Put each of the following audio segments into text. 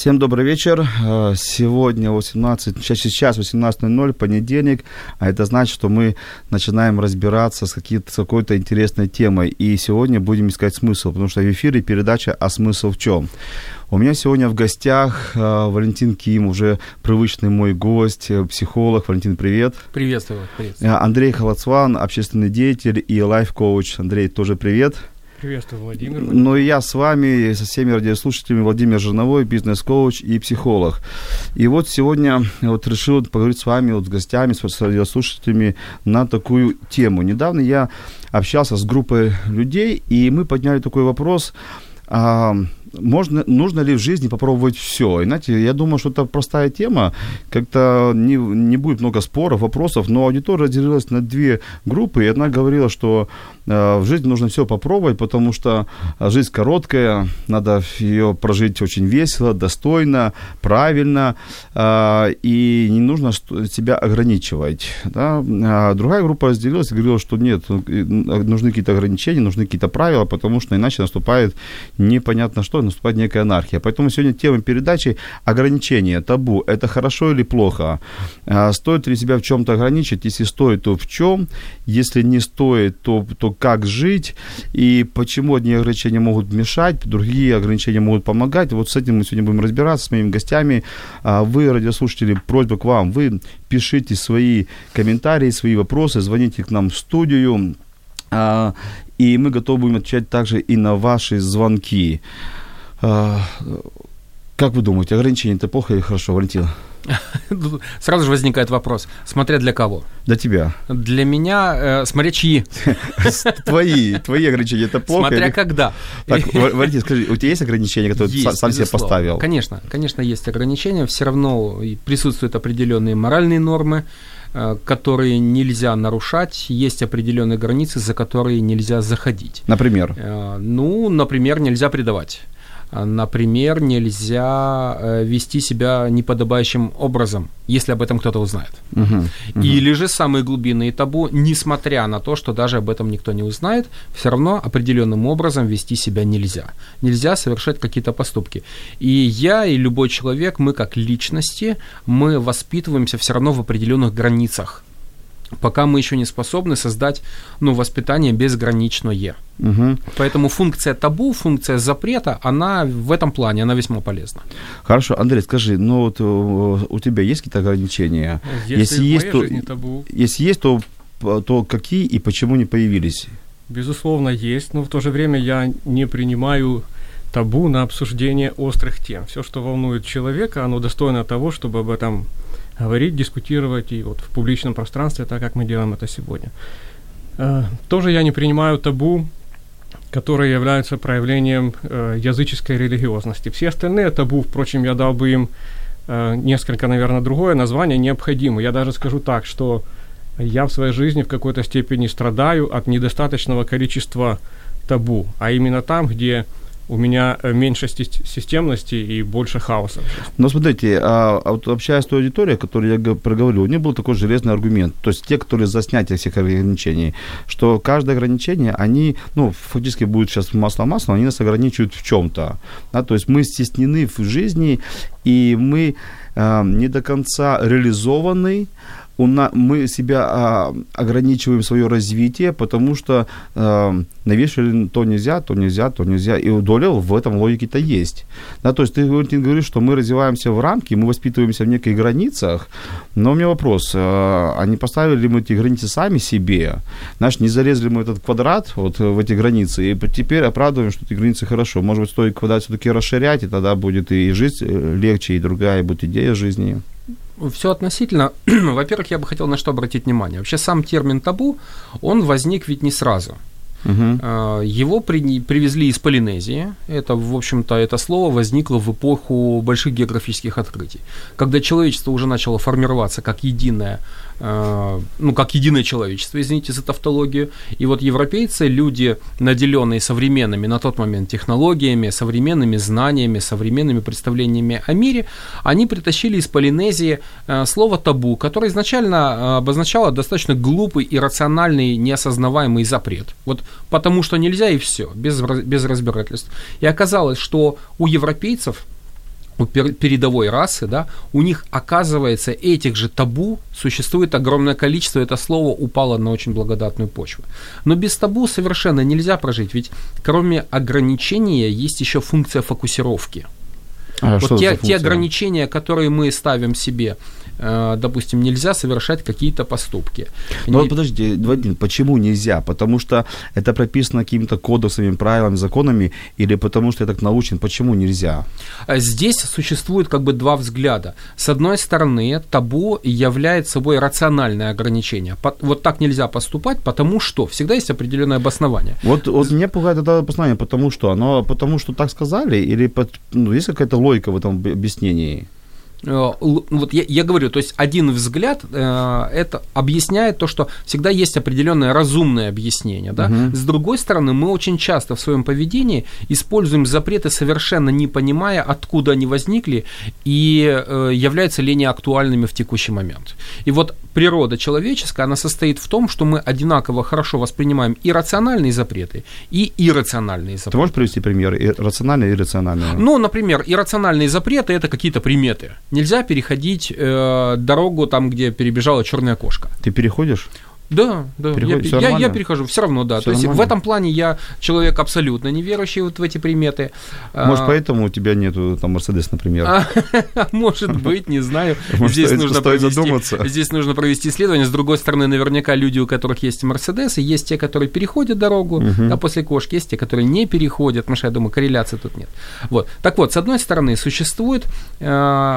Всем добрый вечер. Э, Сегодня 18, сейчас- сейчас 18.00, понедельник, а это значит, что мы начинаем разбираться с, с какой-то интересной темой. И сегодня будем искать смысл, потому что в эфире передача «А смысл в чем?». У меня сегодня в гостях э, Валентин Ким, уже привычный мой гость, э, психолог. Валентин, привет. Приветствую, приветствую. Андрей Холодцван, общественный деятель и лайф-коуч. Андрей, тоже привет. Приветствую, Владимир. Ну и я с вами, со всеми радиослушателями, Владимир Жирновой, бизнес-коуч и психолог. И вот сегодня вот решил поговорить с вами, вот с гостями, с радиослушателями на такую тему. Недавно я общался с группой людей, и мы подняли такой вопрос, а, можно, нужно ли в жизни попробовать все? И знаете, я думаю, что это простая тема, как-то не, не будет много споров, вопросов, но аудитория разделилась на две группы, и одна говорила, что в жизни нужно все попробовать, потому что жизнь короткая, надо ее прожить очень весело, достойно, правильно, э, и не нужно себя ограничивать. Да? Другая группа разделилась и говорила, что нет, ну, нужны какие-то ограничения, нужны какие-то правила, потому что иначе наступает непонятно что, наступает некая анархия. Поэтому сегодня тема передачи ограничения, табу. Это хорошо или плохо? Стоит ли себя в чем-то ограничить? Если стоит, то в чем? Если не стоит, то, то как жить? И почему одни ограничения могут мешать, другие ограничения могут помогать? Вот с этим мы сегодня будем разбираться с моими гостями. А Вы, радиослушатели, просьба к вам. Вы пишите свои комментарии, свои вопросы, звоните к нам в студию. А, И мы готовы будем отвечать также и на ваши звонки. А, Как вы думаете, ограничения это плохо или хорошо, Валентин? Сразу же возникает вопрос, смотря для кого. Для тебя. Для меня, э, смотря чьи, Твои, твои ограничения это плохо? смотря или- когда. Так, Ва- Валентин, скажи, у тебя есть ограничения, которые ты Есть, сам себе поставил? Конечно, конечно, есть ограничения. Все равно присутствуют определенные моральные нормы, э, которые нельзя нарушать. Есть определенные границы, за которые нельзя заходить. Например? Э, Ну, например, нельзя предавать. А, Например, нельзя э, вести себя неподобающим образом, если об этом кто-то узнает. Мгм. Или же самые глубинные табу, несмотря на то, что даже об этом никто не узнает, все равно определенным образом вести себя нельзя. Нельзя совершать какие-то поступки. И я, и любой человек, мы как личности, мы воспитываемся все равно в определенных границах. Пока мы еще не способны создать ну, воспитание безграничное. Мгм. Поэтому функция табу, функция запрета, она в этом плане, она весьма полезна. Хорошо, Андрей, скажи, ну вот э, у тебя есть какие-то ограничения? Если, Если есть, моей то- жизни табу, Если есть, то, то какие и почему не появились? безусловно, есть, но в то же время я не принимаю табу на обсуждение острых тем. Все, что волнует человека, оно достойно того, чтобы об этом говорить, дискутировать и вот в публичном пространстве, так как мы делаем это сегодня. Э, Тоже я не принимаю табу, которые являются проявлением э, языческой религиозности. Все остальные табу, впрочем, я дал бы им э, несколько, наверное, другое название необходимо. Я даже скажу так, что я в своей жизни в какой-то степени страдаю от недостаточного количества табу, а именно там, где у меня э, меньше сис- системности и больше хаоса. Но смотрите, а, а вот общаясь с той аудиторией, о которой я проговорил, у них был такой железный аргумент. То есть те, которые за снятие всех ограничений, что каждое ограничение, они, ну, фактически будет сейчас масло-масло, они нас ограничивают в чем-то. Да? То есть мы стеснены в жизни, и мы а, не до конца реализованы, у на, мы себя а, ограничиваем свое развитие, потому что а, навешали то нельзя, то нельзя, то нельзя. И у в этом логике-то есть. Да, то есть ты, Валентин, говоришь, что мы развиваемся в рамке, мы воспитываемся в неких границах. Но у меня вопрос, а, а не поставили ли мы эти границы сами себе? Знаешь, не зарезали мы этот квадрат вот в эти границы, и теперь оправдываем, что эти границы хорошо. Может быть, стоит квадрат все-таки расширять, и тогда будет и жизнь э, легче, и другая будет идея жизни. Все относительно. Во-первых, я бы хотел на что обратить внимание. Вообще сам термин табу, он возник ведь не сразу. Э, Его при- привезли из Полинезии. Это, в общем-то, это слово возникло в эпоху больших географических открытий. Когда человечество уже начало формироваться как единое, ну, как единое человечество, извините за тавтологию. И вот европейцы, люди, наделенные современными на тот момент технологиями, современными знаниями, современными представлениями о мире, они притащили из Полинезии э, слово табу, которое изначально э, обозначало достаточно глупый, иррациональный, неосознаваемый запрет. Вот потому что нельзя и все, без, без разбирательств. И оказалось, что у европейцев у пер- передовой расы, да, у них, оказывается, этих же табу существует огромное количество, это слово упало на очень благодатную почву. Но без табу совершенно нельзя прожить, ведь кроме ограничения есть еще функция фокусировки. А вот те, те ограничения, которые мы ставим себе, допустим, нельзя совершать какие-то поступки. Ну вот подожди, Вадим, почему нельзя? Потому что это прописано какими-то кодексами, правилами, законами, или потому что я так научен? Почему нельзя? А Здесь существует как бы два взгляда. С одной стороны, табу является собой рациональное ограничение. Вот так нельзя поступать, потому что всегда есть определенное обоснование. Вот, вот меня пугает это обоснование, потому что оно, потому что так сказали, или под- ну, есть какая-то логика в этом об- объяснении? Э, Вот я, я говорю, то есть один взгляд э, это объясняет то, что всегда есть определенное разумное объяснение. Да? Мгм. С другой стороны, мы очень часто в своем поведении используем запреты, совершенно не понимая, откуда они возникли и э, являются ли они актуальными в текущий момент. И вот природа человеческая, она состоит в том, что мы одинаково хорошо воспринимаем и рациональные запреты, и иррациональные запреты. Ты можешь привести примеры? И рациональные и иррациональные? Ну, например, иррациональные запреты это какие-то приметы. Нельзя переходить э, дорогу там, где перебежала черная кошка. Ты переходишь? Да, да. Я, Переходит, я, я перехожу, все равно, да. Всё То есть в этом плане я человек абсолютно неверующий вот в эти приметы. Может, А, поэтому у тебя нету там Мерседес, например? а, Может быть, не знаю. Может, Здесь стоит- нужно, стоит провести, задуматься. здесь нужно провести исследование. С другой стороны, наверняка люди, у которых есть Мерседесы, есть те, которые переходят дорогу, а после кошки есть те, которые не переходят, потому что, я думаю, корреляции тут нет. Вот. Так вот, с одной стороны, существуют э,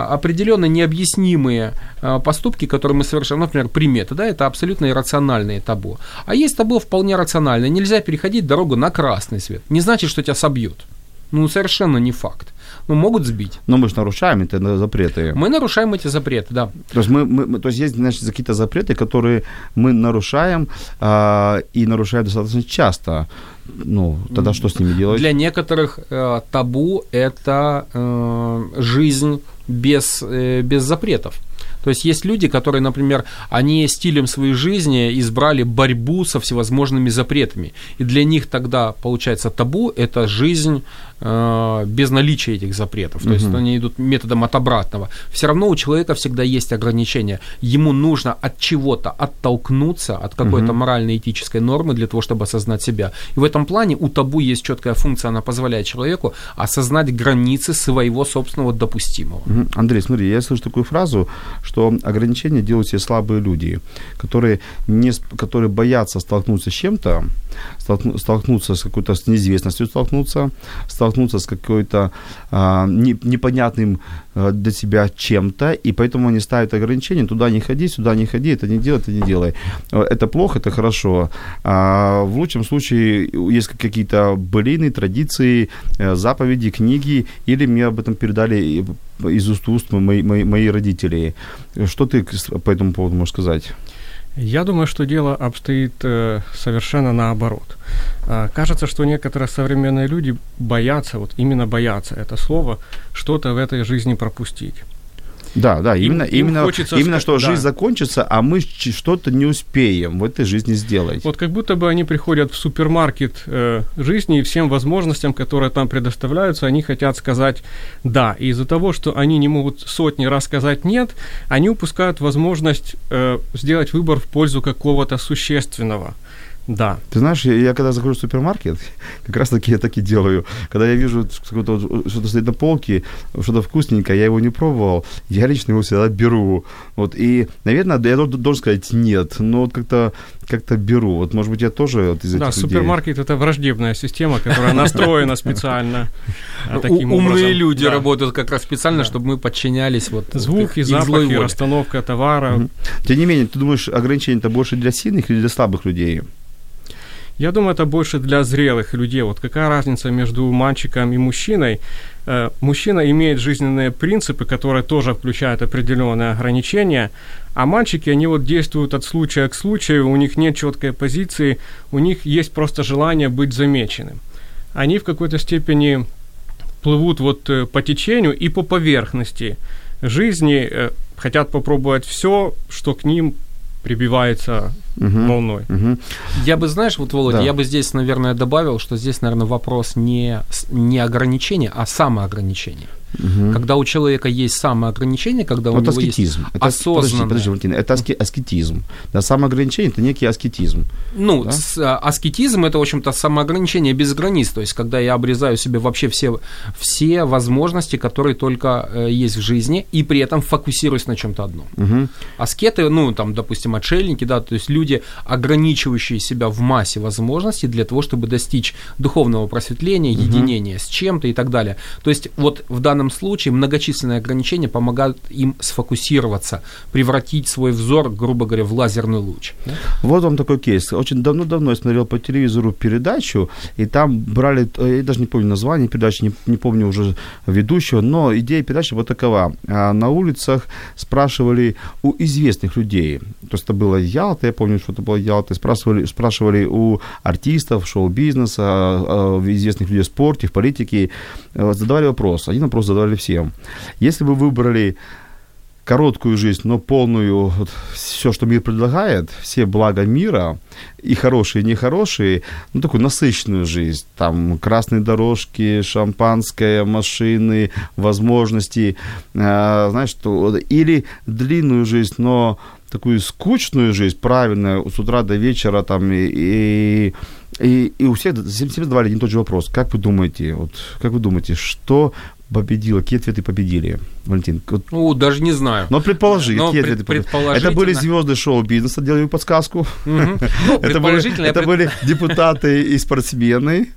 определенно необъяснимые э, поступки, которые мы совершаем, например, приметы, да, это абсолютно иррациональные табу. А есть табу вполне рациональное. Нельзя переходить дорогу на красный свет. Не значит, что тебя собьют. Ну, совершенно не факт. Ну, могут сбить. Но мы же нарушаем это на запреты. Мы нарушаем эти запреты, да. То есть, мы, мы- то есть есть значит, какие-то запреты, которые мы нарушаем а, и нарушаем достаточно часто. Ну, тогда что с ними делать? Для некоторых э, табу это э, жизнь без, э, без запретов. То есть есть люди, которые, например, они стилем своей жизни избрали борьбу со всевозможными запретами. И для них тогда, получается, табу – это жизнь без наличия этих запретов. То есть они идут методом от обратного. Все равно у человека всегда есть ограничения. Ему нужно от чего-то оттолкнуться, от какой-то Мгм. морально-этической нормы для того, чтобы осознать себя. И в этом плане у табу есть четкая функция, она позволяет человеку осознать границы своего собственного допустимого. Андрей, смотри, я слышу такую фразу, что ограничения делают себе слабые люди, которые, не, которые боятся столкнуться с чем-то, столкну- столкнуться с какой-то с неизвестностью, столкнуться, столкнуться с какой-то а, не- непонятным а, для себя чем-то, и поэтому они ставят ограничения, туда не ходи, сюда не ходи, это не делай, это не делай. Э, Это плохо, это хорошо. А в лучшем случае есть какие-то былины, традиции, э, заповеди, книги, или мне об этом передали и- из уст уст мои, мои, мои родители. Что ты по этому поводу можешь сказать? Я думаю, что дело обстоит э, совершенно наоборот. А, кажется, что некоторые современные люди боятся, вот именно боятся это слово, что-то в этой жизни пропустить. Да, да, Им- именно, им именно, хочется именно что да. жизнь закончится, а мы что-то не успеем в этой жизни сделать. Вот как будто бы они приходят в супермаркет э, жизни и всем возможностям, которые там предоставляются, они хотят сказать «да». И из-за того, что они не могут сотни раз сказать «нет», они упускают возможность э, сделать выбор в пользу какого-то существенного. Да. Ты знаешь, я, я когда захожу в супермаркет, как раз таки я так и делаю. Когда я вижу что-то, вот- что-то стоит на полке, что-то вкусненькое, я его не пробовал, я лично его всегда беру. Вот, и, наверное, я дол- должен сказать нет, но вот как-то, как-то беру. Вот, может быть, я тоже вот из этих Да, людей. супермаркет это враждебная система, которая настроена специально а, таким У- Умные образом. люди работают как раз специально, чтобы мы подчинялись вот Звуки, злой запахи, воле. расстановка товара. Тем не менее, ты думаешь, ограничения это больше для сильных или для слабых людей? Я думаю, это больше для зрелых людей. Вот какая разница между мальчиком и мужчиной? Э, мужчина имеет жизненные принципы, которые тоже включают определенные ограничения, а мальчики, они вот действуют от случая к случаю, у них нет четкой позиции, у них есть просто желание быть замеченным. Они в какой-то степени плывут вот э, по течению и по поверхности жизни, э, хотят попробовать все, что к ним прибивается угу. волной. Угу. Я бы, знаешь, вот, Володя, Да. я бы здесь, наверное, добавил, что здесь, наверное, вопрос не, не ограничения, а самоограничения. Мгм. Когда у человека есть самоограничение, когда у Вот него аскетизм. есть Это, подожди, осознанное... подожди, Валентина, это аски- аскетизм. Да, самоограничение – это некий аскетизм. Ну, Да? с- а, аскетизм это, в общем-то, самоограничение без границ. То есть, когда я обрезаю себе вообще все, все возможности, которые только э, есть в жизни, и при этом фокусируюсь на чем-то одном. Мгм. Аскеты, ну, там, допустим, отшельники, да, то есть люди, ограничивающие себя в массе возможностей для того, чтобы достичь духовного просветления, единения с чем-то и так далее. То есть вот в данном случае многочисленные ограничения помогают им сфокусироваться, превратить свой взор, грубо говоря, в лазерный луч. да. Вот вам такой кейс. Очень давно-давно я смотрел по телевизору передачу, и там брали, э, я даже не помню название передачи, не, не помню уже ведущего, но идея передачи вот такова. А На улицах спрашивали у известных людей, то есть это было Ялта, я помню, что это было Ялта, спрашивали, спрашивали у артистов, шоу-бизнеса, а, а, известных людей в спорте, в политике, э, задавали вопрос. Один вопрос задавали всем. Если бы вы выбрали короткую жизнь, но полную вот, все, что мир предлагает, все блага мира, и хорошие, и нехорошие, ну, такую насыщенную жизнь. Там красные дорожки, шампанское, машины, возможности, э, знаешь, что, или длинную жизнь, но такую скучную жизнь, правильную, с утра до вечера, там, и, и, и, и у всех всем задавали один и тот же вопрос. Как вы думаете, вот, как вы думаете, что победило, какие ответы победили, Валентин? Вот Ну, даже не знаю. но предположи, Но какие пред- ответы предположительно- Это были звезды шоу-бизнеса, делаю подсказку. Ну, Это были, это пред- были депутаты и спортсмены.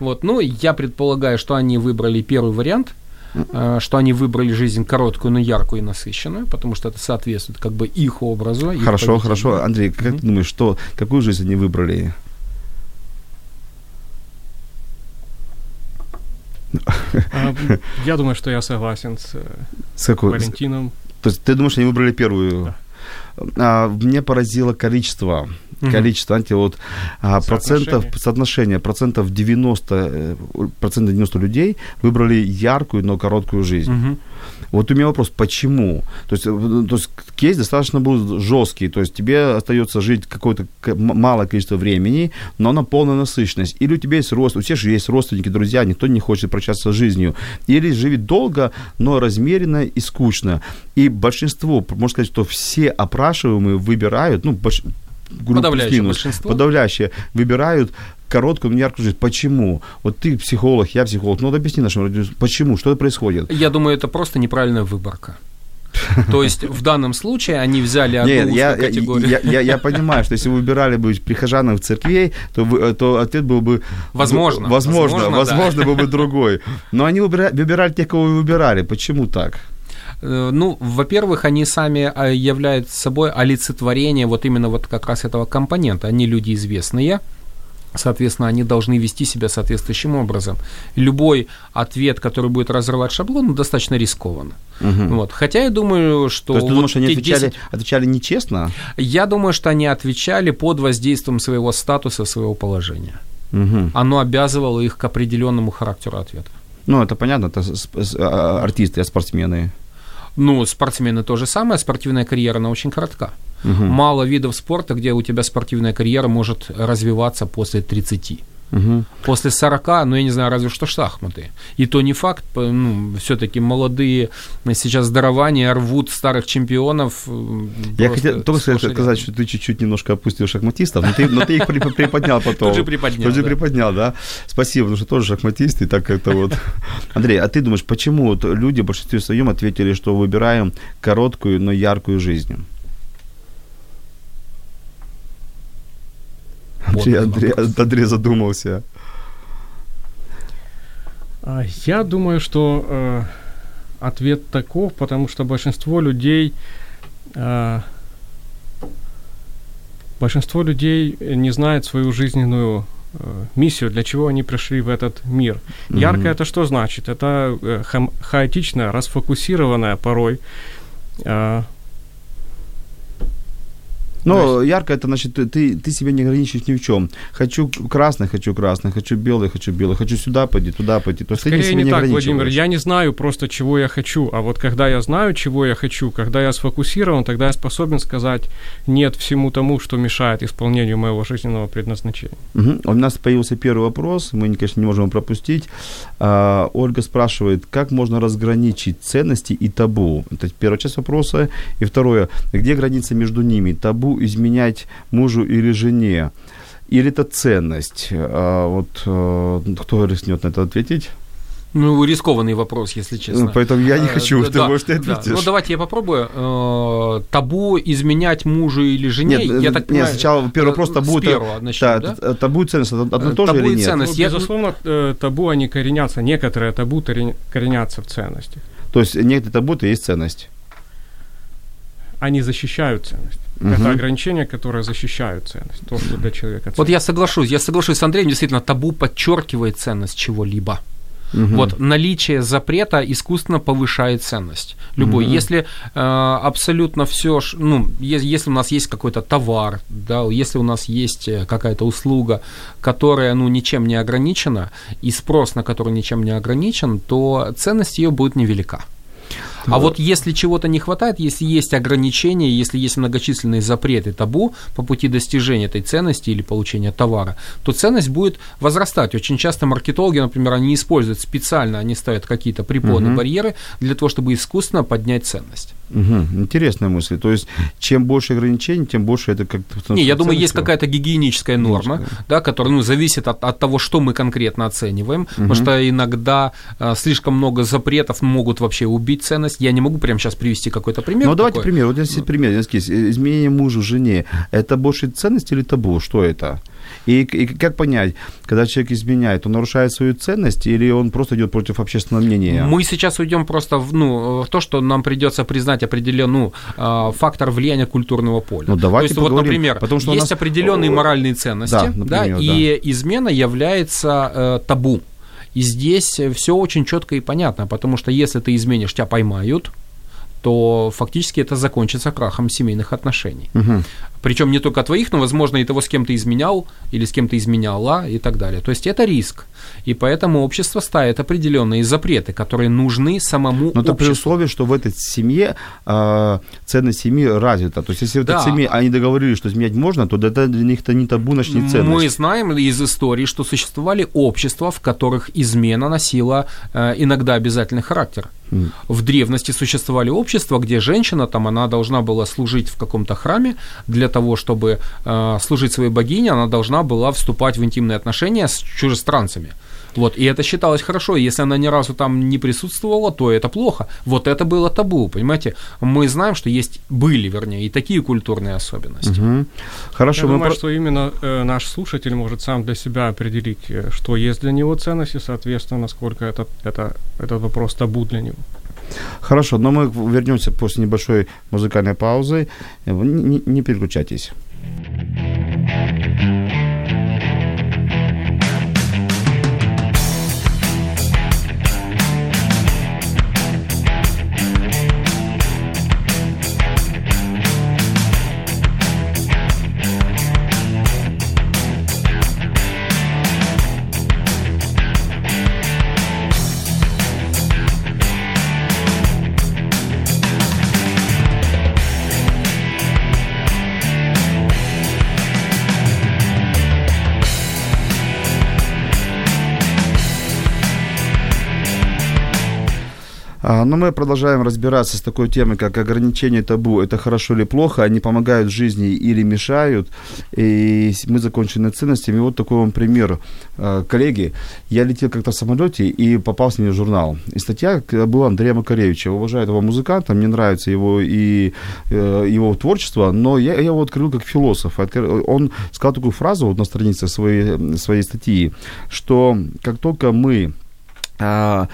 Вот, ну, я предполагаю, что они выбрали первый вариант, что они выбрали жизнь короткую, но яркую и насыщенную, потому что это соответствует как бы их образу. их Хорошо, поведению. хорошо. Андрей, как Мгм. ты думаешь, что, какую жизнь они выбрали? А, Я думаю, что я согласен с э, С какой? Валентином. То есть ты думаешь, они выбрали первую? Да. А, мне поразило количество. Количество, знаете, вот а, процентов, Соотношение. соотношение процентов 90, э, процентов 90 людей выбрали яркую, но короткую жизнь. Мгм. Вот у меня вопрос, почему? То есть, э, то есть кейс достаточно был жесткий, то есть тебе остается жить какое-то малое количество времени, но она полная насыщенность. Или у тебя есть рост, у всех же есть родственники, друзья, никто не хочет прощаться с жизнью. Или живет долго, но размеренно и скучно. И большинство, можно сказать, что все опрашиваемые выбирают, ну, больш- Подавляющее большинство. подавляющее выбирают короткую, но яркую жизнь. Почему? Вот ты психолог, я психолог. Ну, вот объясни нашим радиослушателям, почему? Что происходит? Я думаю, это просто неправильная выборка. То есть в данном случае они взяли одну Нет, я, категорию. я, я, я понимаю, что если вы выбирали бы прихожанов церквей, то, вы- то ответ был бы... Возможно, Возможно, возможно, возможно, был бы другой. Но они выбира- выбирали тех, кого вы выбирали. Почему так? Э, Ну, во-первых, они сами а, являются собой олицетворение вот именно вот как раз этого компонента. Они люди известные, соответственно, они должны вести себя соответствующим образом. Любой ответ, который будет разрывать шаблон, достаточно рискован. Вот. Хотя я думаю, что... То есть ты вот думаешь, они отвечали, 10 отвечали нечестно? Я думаю, что они отвечали под воздействием своего статуса, своего положения. Мгм. Оно обязывало их к определенному характеру ответа. Ну, это понятно, это а, артисты, а спортсмены. Ну, спортсмены то же самое, спортивная карьера, она очень коротка. Мгм. Мало видов спорта, где у тебя спортивная карьера может развиваться после 30. Мгм. После 40, ну, я не знаю, разве что шахматы. И то не факт, ну, все-таки молодые сейчас дарования рвут старых чемпионов. Я хотел только сказать, рядом. что ты чуть-чуть немножко опустил шахматистов, но ты, но ты их при- приподнял потом. Тут же приподнял, Тут же да. приподнял, да. Спасибо, потому что тоже шахматист, и так как-то вот. Андрей, а ты думаешь, почему вот люди в большинстве своем ответили, что выбираем короткую, но яркую жизнь? Андрей, Вот Андрей, Андрей задумался. А, Я думаю, что э, ответ таков, потому что большинство людей э, Большинство людей не знает свою жизненную э, миссию, для чего они пришли в этот мир. Ярко это что значит? Это э, хам- хаотичная, расфокусированная порой э, Но ярко это значит, ты, ты себя не ограничиваешь ни в чем. Хочу красный, хочу красный, хочу белый, хочу белый, хочу сюда пойти, туда пойти. То есть ты Скорее себя не, не так, Владимир. Я не знаю просто, чего я хочу. А вот когда я знаю, чего я хочу, когда я сфокусирован, тогда я способен сказать нет всему тому, что мешает исполнению моего жизненного предназначения. Мгм. У нас появился первый вопрос, мы, конечно, не можем его пропустить. А, Ольга спрашивает, как можно разграничить ценности и табу? Это первая часть вопроса. И второе, где граница между ними? Табу изменять мужу или жене? Или это ценность? А, вот э, кто рискнет на это ответить? Ну, рискованный вопрос, если честно. Ну, поэтому я не Э, хочу, да, ты, да, может, ты да. ответишь. Ну, давайте я попробую. Э, Табу изменять мужу или жене, Нет, я э, так нет, понимаю, сначала первый э, вопрос табу. С первого начнем, да, да? табу и ценность одно Э, табу или и нет? ценность. Ну, Я- безусловно, э, табу, они коренятся. Некоторые табу коренятся в ценности. То есть некоторые табу, то есть ценность. Они защищают ценность. Это ограничения, которые защищают ценность. То, что для человека Вот ценно. я соглашусь, я соглашусь с Андреем, действительно, табу подчеркивает ценность чего-либо. Мгм. Вот наличие запрета искусственно повышает ценность. Любой. Мгм. Если э, абсолютно все, ну, е- если у нас есть какой-то товар, да, если у нас есть э, какая-то услуга, которая, ну, ничем не ограничена, и спрос на которую ничем не ограничен, то ценность ее будет невелика. А вот если чего-то не хватает, если есть ограничения, если есть многочисленные запреты, табу по пути достижения этой ценности или получения товара, то ценность будет возрастать. Очень часто маркетологи, например, они используют специально, они ставят какие-то препоны, Мгм. барьеры для того, чтобы искусственно поднять ценность. Мгм. Интересная мысль. То есть, чем больше ограничений, тем больше это как-то... Не, я думаю, есть какая-то гигиеническая норма, Гигиеническая. да, которая ну, зависит от, от того, что мы конкретно оцениваем. Потому что иногда э, слишком много запретов могут вообще убить ценность. Я не могу прямо сейчас привести какой-то пример. Ну, давайте такой. пример. Вот здесь пример. Здесь есть изменение мужу, жене. Это больше ценность или табу? Что это? И, и как понять, когда человек изменяет, он нарушает свою ценность или он просто идет против общественного мнения? Мы сейчас уйдем просто в, ну, в то, что нам придется признать определенный ну, фактор влияния культурного поля. Ну, давайте то есть, вот, поговорим, например, потому что есть нас- определенные моральные ценности, да, да, например, и измена является э, табу. И здесь все очень четко и понятно, потому что если ты изменишь, тебя поймают, то фактически это закончится крахом семейных отношений. Мгм. Причем не только твоих, но, возможно, и того, с кем ты изменял или с кем ты изменяла и так далее. То есть это риск. И поэтому общество ставит определенные запреты, которые нужны самому Но это при условии, что в этой семье э, ценность семьи развита. То есть, если в этой Да. семье они договорились, что изменять можно, то это для них это не табу, значит, не ценность. Мы знаем из истории, что существовали общества, в которых измена носила э, иногда обязательный характер. В древности существовали общества, где женщина, там, она должна была служить в каком-то храме для того, чтобы э, служить своей богине, она должна была вступать в интимные отношения с чужестранцами. Вот, и это считалось хорошо. Если она ни разу там не присутствовала, то это плохо. Вот это было табу, понимаете? Мы знаем, что есть, были, вернее, и такие культурные особенности. Мгм. Хорошо, Я мы думаю, про- что именно э, наш слушатель может сам для себя определить, э, что есть для него ценность, и, соответственно, насколько это, это, этот вопрос табу для него. Хорошо, но мы вернемся после небольшой музыкальной паузы. Э, Не, не- не переключайтесь. Но мы продолжаем разбираться с такой темой, как ограничение табу. Это хорошо или плохо? Они помогают жизни или мешают? И с- мы закончили ценностями. Вот такой вам пример. А, Коллеги, я летел как-то в самолете и попался мне в журнал. И статья была Андрея Макаревича. Уважаю этого музыканта, мне нравится его и э, его творчество, но я, я его открыл как философ. Он сказал такую фразу вот на странице своей, своей статьи, что как только мы а,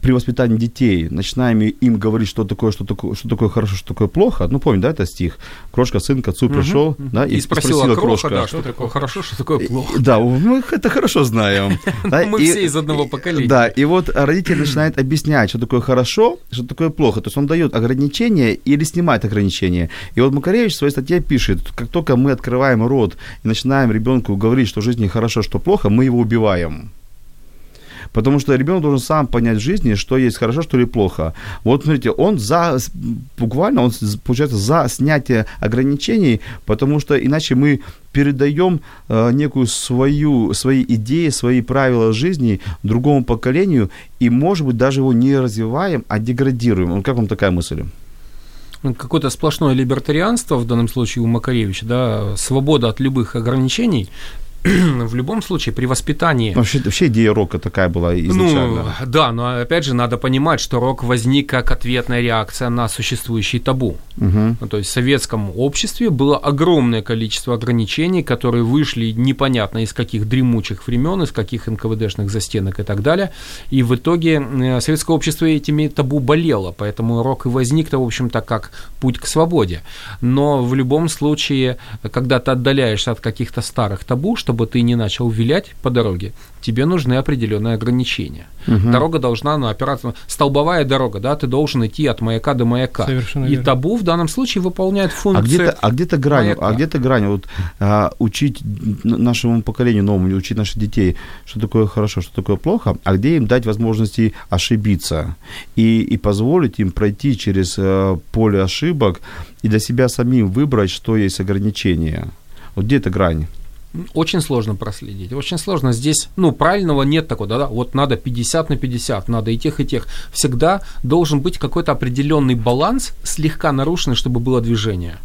при воспитании детей начинаем им говорить, что такое, что такое, что такое хорошо, что такое плохо, ну, помните, да, это стих, крошка, сын к отцу пришел, да, И, и, спросила, спросила крошка, да, что такое хорошо, что такое плохо. да, мы это хорошо знаем. Да, Мы и- все из одного поколения. Да, и вот родитель начинает объяснять, что такое хорошо, что такое плохо. То есть он дает ограничения или снимает ограничения. И вот Макаревич в своей статье пишет, как только мы открываем рот и начинаем ребенку говорить, что в жизни хорошо, что плохо, мы его убиваем. Потому что ребенок должен сам понять в жизни, что есть хорошо, что ли плохо. Вот смотрите, он за, буквально, он получается за снятие ограничений, потому что иначе мы передаем э, некую свою, свои идеи, свои правила жизни другому поколению, и, может быть, даже его не развиваем, а деградируем. Как вам такая мысль? Ну, Какое-то сплошное либертарианство, в данном случае у Макаревича, да, свобода от любых ограничений, в любом случае при воспитании Вообще, вообще идея рока такая была изначально. Ну, да, но опять же надо понимать, что рок возник как ответная реакция на существующий табу. Мгм. Ну, то есть в советском обществе было огромное количество ограничений, которые вышли непонятно из каких дремучих времен, из каких НКВДшных застенок и так далее. И в итоге э, советское общество этими табу болело, поэтому рок и возник-то, в общем-то, как путь к свободе. Но в любом случае, когда ты отдаляешься от каких-то старых табу, чтобы ты не начал вилять по дороге, тебе нужны определенные ограничения. Дорога должна ну, опираться... Столбовая дорога, да, ты должен идти от маяка до маяка. Совершенно и верно. табу в данном случае выполняет А функцию... где-то, а где-то грань, маяка. а где-то грань, вот а, учить нашему поколению новому, учить наших детей, что такое хорошо, что такое плохо, а где им дать возможности ошибиться и, и позволить им пройти через э, поле ошибок и для себя самим выбрать, что есть ограничения. Вот где эта грань? Очень сложно проследить, очень сложно. Здесь, ну, правильного нет такого, да, да, вот надо 50 на 50, надо и тех, и тех. Всегда должен быть какой-то определенный баланс, слегка нарушенный, чтобы было движение.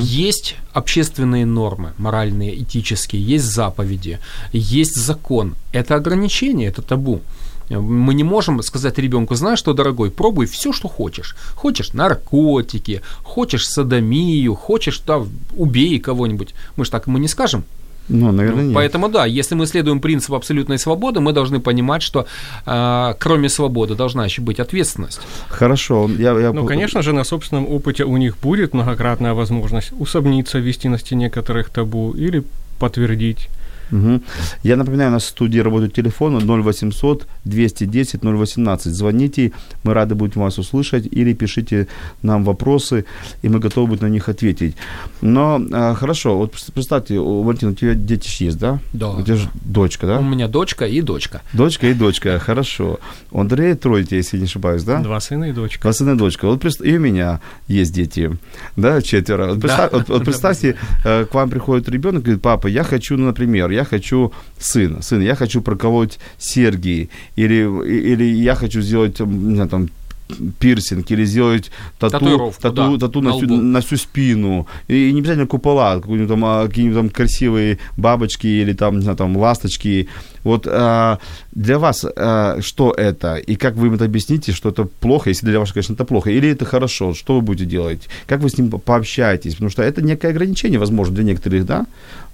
Есть общественные нормы, моральные, этические, есть заповеди, есть закон. Это ограничение, это табу. Мы не можем сказать ребенку, знаешь что, дорогой, пробуй все, что хочешь. Хочешь наркотики, хочешь садомию, хочешь, да, убей кого-нибудь. Мы же так ему не скажем. Ну, наверное, Ну, нет. Поэтому да, если мы следуем принципу абсолютной свободы, мы должны понимать, что э, кроме свободы должна еще быть ответственность. Хорошо, я, я Ну, конечно же, на собственном опыте у них будет многократная возможность усомниться, ввести на стене некоторых табу или подтвердить. Мгм. Я напоминаю, у нас в студии работает телефон 0800 210 018. Звоните, мы рады будем вас услышать, или пишите нам вопросы, и мы готовы будем на них ответить. Но а, хорошо, вот пр- представьте, у Валентина, у тебя дети есть, да? Да. У тебя же дочка, У да? меня дочка и дочка. Дочка и дочка, хорошо. У Андрея трое детей, если не ошибаюсь, да? Два сына и дочка. Два сына и дочка. Вот пред- и у меня есть дети, да, четверо. Вот, представь- вот- вот представьте, э, к вам приходит ребенок и говорит, папа, я хочу, ну, например, я хочу сын, сын, я хочу проколоть серьги, или, или я хочу сделать, не знаю, там, пирсинг, или сделать тату, Татуировку, тату, да, тату на на, всю, на всю спину. И не обязательно купола, какие-нибудь там, а, какие-нибудь там красивые бабочки или там, не знаю, там ласточки. Вот а, для вас а, что это? И как вы им это объясните, что это плохо, если для вас, конечно, это плохо, или это хорошо? Что вы будете делать? Как вы с ним по- пообщаетесь? Потому что это некое ограничение, возможно, для некоторых, да?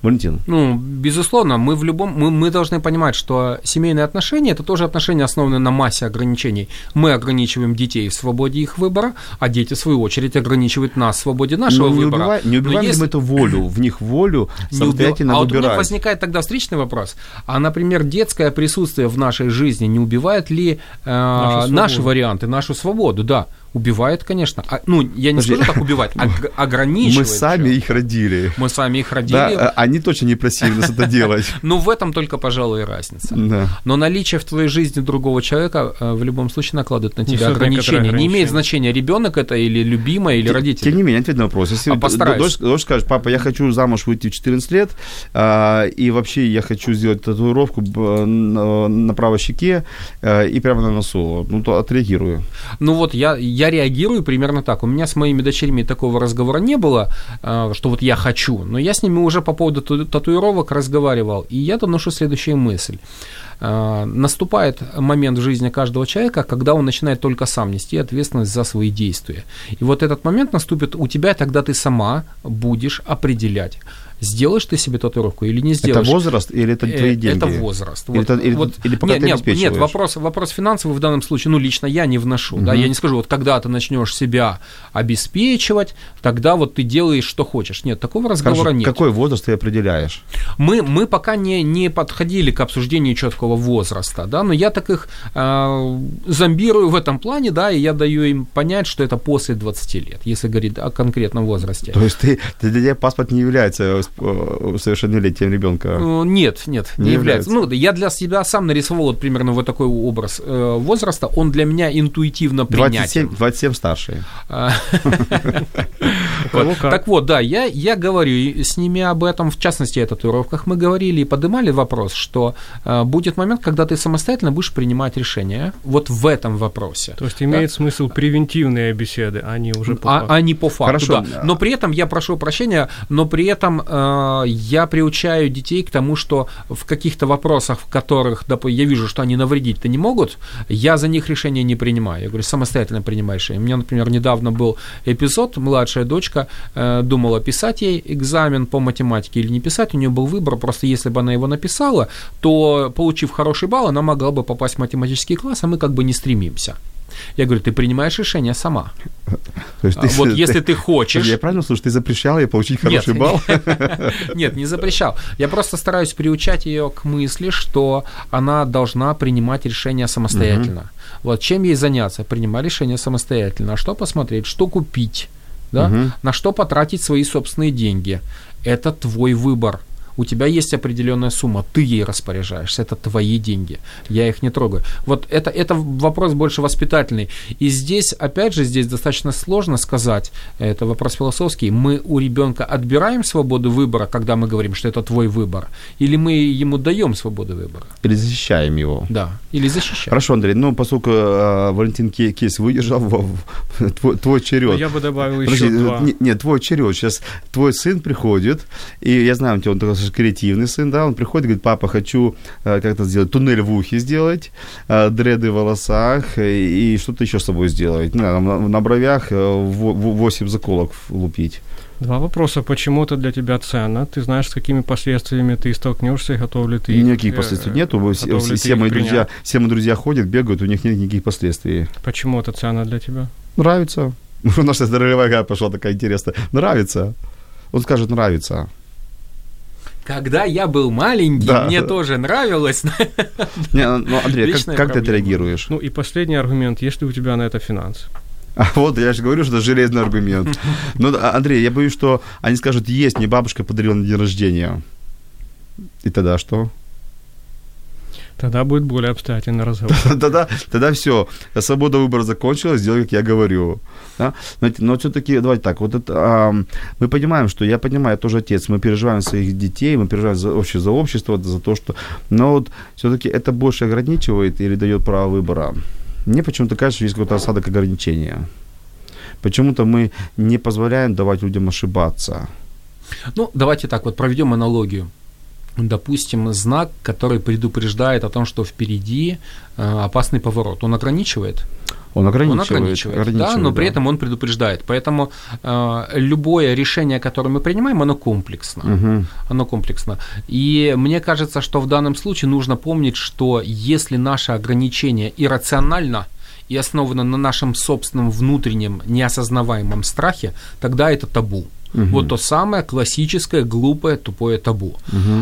Валентин? Ну, безусловно, мы в любом, мы, мы должны понимать, что семейные отношения это тоже отношения, основанные на массе ограничений. Мы ограничиваем детей в свободе их выбора, а дети, в свою очередь, ограничивают нас в свободе нашего Но не, выбора. убивай- не убиваем ли если- мы эту волю, в них волю не убив- А вот у меня возникает тогда встречный вопрос. А, например, детское присутствие в нашей жизни не убивает ли э, наши свободу. варианты, нашу свободу? Да, убивает, конечно. А, ну, я не Подожди. скажу так убивать, ог- ограничивает. Мы сами же. их родили. Мы сами их родили. Да, а- они точно не просили нас это делать. Ну, в этом только, пожалуй, и разница. Да. Но наличие в твоей жизни другого человека э, в любом случае накладывает на тебя ограничения. Не имеет значения, ребенок это или любимая, или родители. Тем не менее, ответь на вопрос. Если А дочь, дочь скажет, папа, я хочу замуж выйти в 14 лет, а, и вообще я хочу сделать татуировку на, правой щеке а, и прямо на носу, ну то отреагирую. Ну вот я, я реагирую примерно так. У меня с моими дочерьми такого разговора не было, э, что вот я хочу, но я с ними уже по поводу тату- татуировок разговаривал, и я доношу следующую мысль. э, наступает момент в жизни каждого человека, когда он начинает только сам нести ответственность за свои действия. И вот этот момент наступит у тебя, тогда ты сама будешь определять, сделаешь ты себе татуировку или не сделаешь. Это возраст или это твои Э, деньги? Это возраст. Или, Вот, это- или, вот, или пока нет, ты нет, обеспечиваешь? нет, вопрос, вопрос финансовый в данном случае, ну, лично я не вношу, да, я не скажу, вот когда ты начнешь себя обеспечивать, тогда вот ты делаешь, что хочешь. Нет, такого разговора Хорошо, нет. Какой возраст ты определяешь? Мы, мы пока не, не подходили к обсуждению четкого возраста, да, но я так их э, зомбирую в этом плане, да, и я даю им понять, что это после 20 лет, если говорить о конкретном возрасте. То есть ты, для тебя паспорт не является совершеннолетием ребенка? Э, Нет, нет, не, Не является. является. Ну, я для себя сам нарисовал вот примерно вот такой образ э, возраста. Он для меня интуитивно 27, принятен. 27 старший. А, У кого вот. как. Так вот, да, я, я говорю с ними об этом, в частности, о татуировках мы говорили и поднимали вопрос, что э, будет момент, когда ты самостоятельно будешь принимать решения вот в этом вопросе. То есть имеет смысл превентивные беседы, а не уже по а, факту. а не по факту, Хорошо. да. Но при этом я прошу прощения, но при этом э, я приучаю детей к тому, что в каких-то вопросах, в которых доп- я вижу, что они навредить-то не могут, я за них решения не принимаю. Я говорю, самостоятельно принимай решение. У меня, например, недавно был эпизод, младшая дочка э, думала, писать ей экзамен по математике или не писать, у нее был выбор, просто если бы она его написала, то, получив хороший балл, она могла бы попасть в математический класс, а мы как бы не стремимся. Я говорю, ты принимаешь решение сама. То есть А вот если ты хочешь... Я правильно слышу, ты запрещал ей получить хороший Нет, балл? Нет, не запрещал. Я просто стараюсь приучать ее к мысли, что она должна принимать решения самостоятельно. Вот чем ей заняться? Принимать решения самостоятельно. Что посмотреть, что купить, да? Мгм. на что потратить свои собственные деньги. Это твой выбор. У тебя есть определенная сумма, ты ей распоряжаешься, это твои деньги, я их не трогаю. Вот это, это вопрос больше воспитательный. И здесь, опять же, здесь достаточно сложно сказать, это вопрос философский, мы у ребенка отбираем свободу выбора, когда мы говорим, что это твой выбор, или мы ему даем свободу выбора, Или защищаем его? да, или защищаем. Хорошо, Андрей, ну, поскольку э, Валентин Ке- Кейс выдержал, твой, твой черед. Я бы добавил еще Подожди, два. не- нет, твой черед. Сейчас твой сын приходит, и я знаю, у тебя он такой креативный сын, да, он приходит и говорит, папа, хочу э, как-то сделать, туннель в ухе сделать, э, дреды в волосах э, и что-то еще с собой сделать. Ну, на, на бровях э, во- во- 8 заколок лупить. Два вопроса. Почему это для тебя ценно? Ты знаешь, с какими последствиями ты столкнешься, готов ли ты... их, Никаких последствий нету. Все, все- мои друзья, все мои друзья ходят, бегают, у них нет никаких последствий. Почему это ценно для тебя? Нравится. У нас сейчас ролевая пошла такая интересная. Нравится. Он скажет, нравится. Когда я был маленький, Да. мне тоже нравилось. Не, ну, Андрей, как, как ты отреагируешь? Ну и последний аргумент. Есть ли у тебя на это финансы? А вот, я же говорю, что это железный аргумент. Ну, а, Андрей, я боюсь, что они скажут, есть, мне бабушка подарила на день рождения. И тогда что? Тогда будет более обстоятельный разговор. тогда, тогда все, свобода выбора закончилась, делай, как я говорю. Да? Знаете, но все-таки, давайте так, вот это, а, мы понимаем, что я понимаю, я тоже отец, мы переживаем своих детей, мы переживаем за, вообще за общество, за то, что... Но вот все-таки это больше ограничивает или дает право выбора. Мне почему-то кажется, что есть какой-то осадок ограничения. Почему-то мы не позволяем давать людям ошибаться. Ну, давайте так вот проведем аналогию. Допустим, знак, который предупреждает о том, что впереди э, опасный поворот, он ограничивает? Он ограничивает. он ограничивает, да, но при этом он предупреждает. Поэтому э, любое решение, которое мы принимаем, оно комплексно. Мгм. Оно комплексно. И мне кажется, что в данном случае нужно помнить, что если наше ограничение иррационально и основано на нашем собственном внутреннем неосознаваемом страхе, тогда это табу. Мгм. Вот то самое классическое, глупое, тупое табу.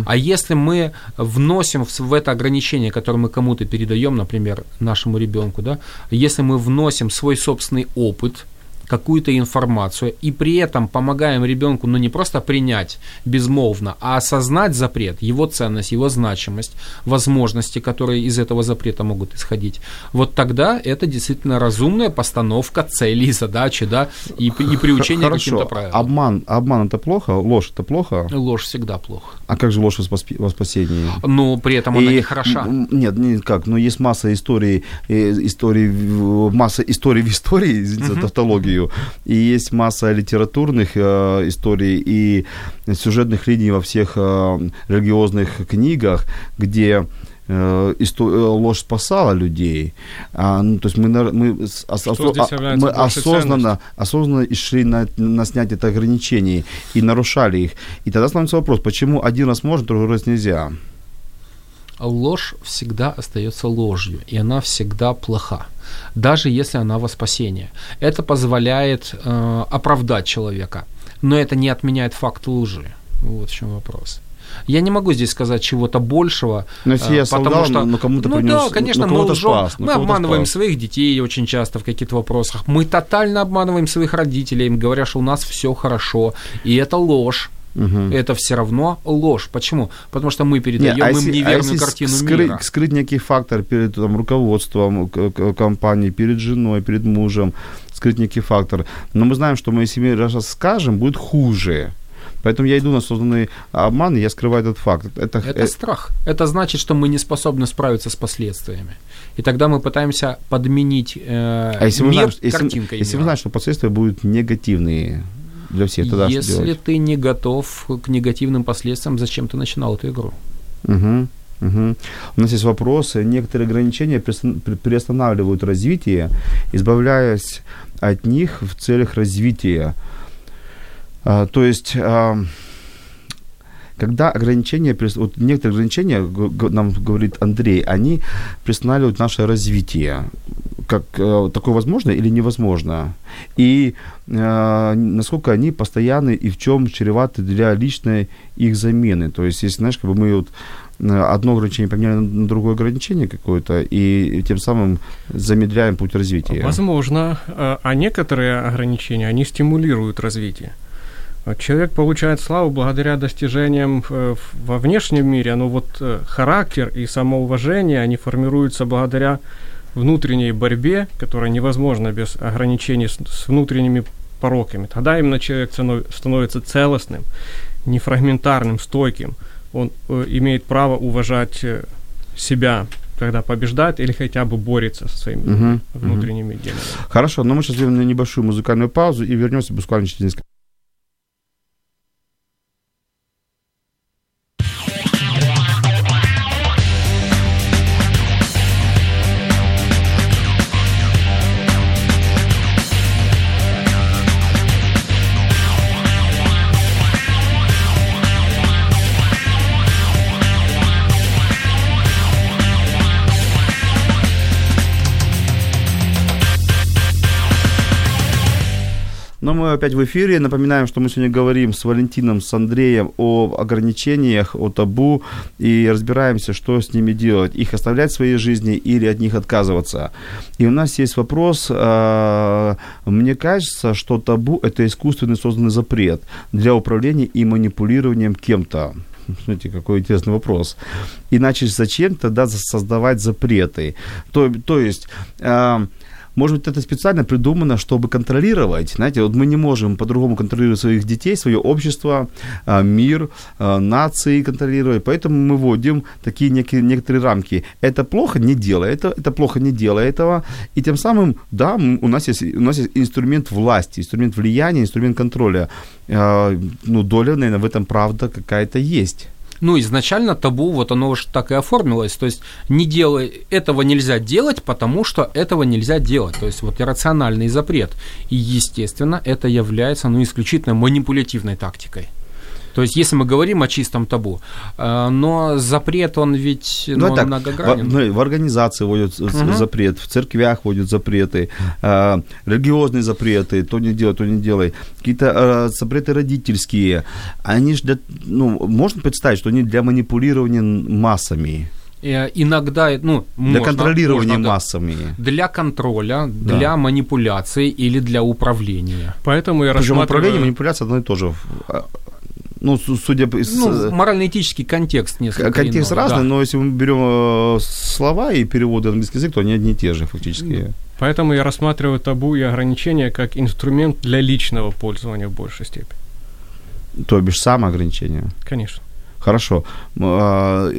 А если мы вносим в это ограничение, которое мы кому-то передаем, например, нашему ребенку, да, если мы вносим свой собственный опыт, какую-то информацию, и при этом помогаем ребенку, ну не просто принять безмолвно, а осознать запрет, его ценность, его значимость, возможности, которые из этого запрета могут исходить, вот тогда это действительно разумная постановка целей, задачи, да, и, и приучение к Хорошо. каким-то правилам. Обман, обман это плохо, ложь это плохо. Ложь всегда плохо. А как же ложь во спас- во спасении? Но при этом она И, не хороша. Нет, не как, но есть масса историй, э, историй, в- масса историй в истории, извините за тавтологию, и есть масса литературных э, историй и сюжетных линий во всех э, религиозных книгах, где э, э, ложь спасала людей. А, ну, то есть мы, мы, осо- а- мы осознанно, осознанно шли на, на снятие этих ограничений и нарушали их. И тогда становится вопрос, почему один раз можно, другой раз нельзя? ложь всегда остается ложью, и она всегда плоха, даже если она во спасение. Это позволяет э, оправдать человека, но это не отменяет факт лжи. Вот в чем вопрос. Я не могу здесь сказать чего-то большего, Но если э, я потому солгал, что, но кому-то ну принес, да, конечно, ну, мы лжем, спас, ну, мы обманываем спас. своих детей очень часто в каких-то вопросах, мы тотально обманываем своих родителей, им говоря, что у нас все хорошо, и это ложь. Мгм. Это все равно ложь. Почему? Потому что мы передаем а им если- а неверную если картину скрыть, мира. скрыть некий фактор перед там, руководством компании, перед женой, перед мужем, скрыть некий фактор. Но мы знаем, что мы если мы раз скажем, будет хуже. Поэтому я иду на созданный обман, и я скрываю этот факт. Это, Это э, страх. Это значит, что мы не способны справиться с последствиями. И тогда мы пытаемся подменить э, а если мы, мир знаем, если, картинкой если мы мира. знаем, что последствия будут негативные для всех, тогда что Если делать? ты не готов к негативным последствиям, зачем ты начинал эту игру? Мгм, мгм. У нас есть вопросы. Некоторые ограничения приостан- при- приостанавливают развитие, избавляясь от них в целях развития. А, то есть, а, когда ограничения, вот некоторые ограничения, нам говорит Андрей, они приостанавливают наше развитие. Как э, такое возможно или невозможно? И э, насколько они постоянны и в чем чреваты для личной их замены? То есть, если, знаешь, как бы мы вот э, одно ограничение поменяли на другое ограничение какое-то, и тем самым замедляем путь развития. Возможно, а а некоторые ограничения, они стимулируют развитие. Человек получает славу благодаря достижениям э, во внешнем мире, но вот э, характер и самоуважение, они формируются благодаря внутренней борьбе, которая невозможна без ограничений с, с внутренними пороками. Тогда именно человек станов- становится целостным, нефрагментарным, стойким. Он э, имеет право уважать э, себя, когда побеждает или хотя бы борется со своими мгм. внутренними демонами. Хорошо, но мы сейчас сделаем небольшую музыкальную паузу и вернемся буквально через несколько мы опять в эфире. Напоминаем, что мы сегодня говорим с Валентином, с Андреем о ограничениях, о табу и разбираемся, что с ними делать. Их оставлять в своей жизни или от них отказываться. И у нас есть вопрос. э, Мне кажется, что табу – это искусственный созданный запрет для управления и манипулированием кем-то. Смотрите, какой интересный вопрос. Иначе зачем тогда создавать запреты? То, то есть... э, может быть, это специально придумано, чтобы контролировать. Знаете, вот мы не можем по-другому контролировать своих детей, свое общество, а, мир, а, нации контролировать. Поэтому мы вводим такие некие, некоторые рамки. Это плохо, не делай это, это плохо, не делай этого. И тем самым, да, у нас есть, у нас есть инструмент власти, инструмент влияния, инструмент контроля. А, Ну, доля, наверное, в этом правда какая-то есть. Ну, изначально табу, вот оно уж так и оформилось. То есть не делай, этого нельзя делать, потому что этого нельзя делать. То есть вот иррациональный запрет. И, естественно, это является ну, исключительно манипулятивной тактикой. То есть, если мы говорим о чистом табу, э, но запрет, он ведь ну, Ну, он так, многогранен. В, ну, в организации вводят Мгм. запрет, в церквях вводят запреты, э, религиозные запреты, то не делай, то не делай. Какие-то э, запреты родительские. Они же для, ну, можно представить, что они для манипулирования массами, Э, Иногда, ну, для можно, контролирования можно, да. массами. Для контроля, Да. для манипуляции или для управления. Поэтому я Причем рассматриваю... управление, манипуляция одно и то же. Ну, су- судя по... Ну, морально-этический контекст несколько Контекст иной, разный, да. но если мы берем э, слова и переводы на английский язык, то они одни и те же фактически. Поэтому я рассматриваю табу и ограничения как инструмент для личного пользования в большей степени. То бишь самоограничение. Конечно. Хорошо. А,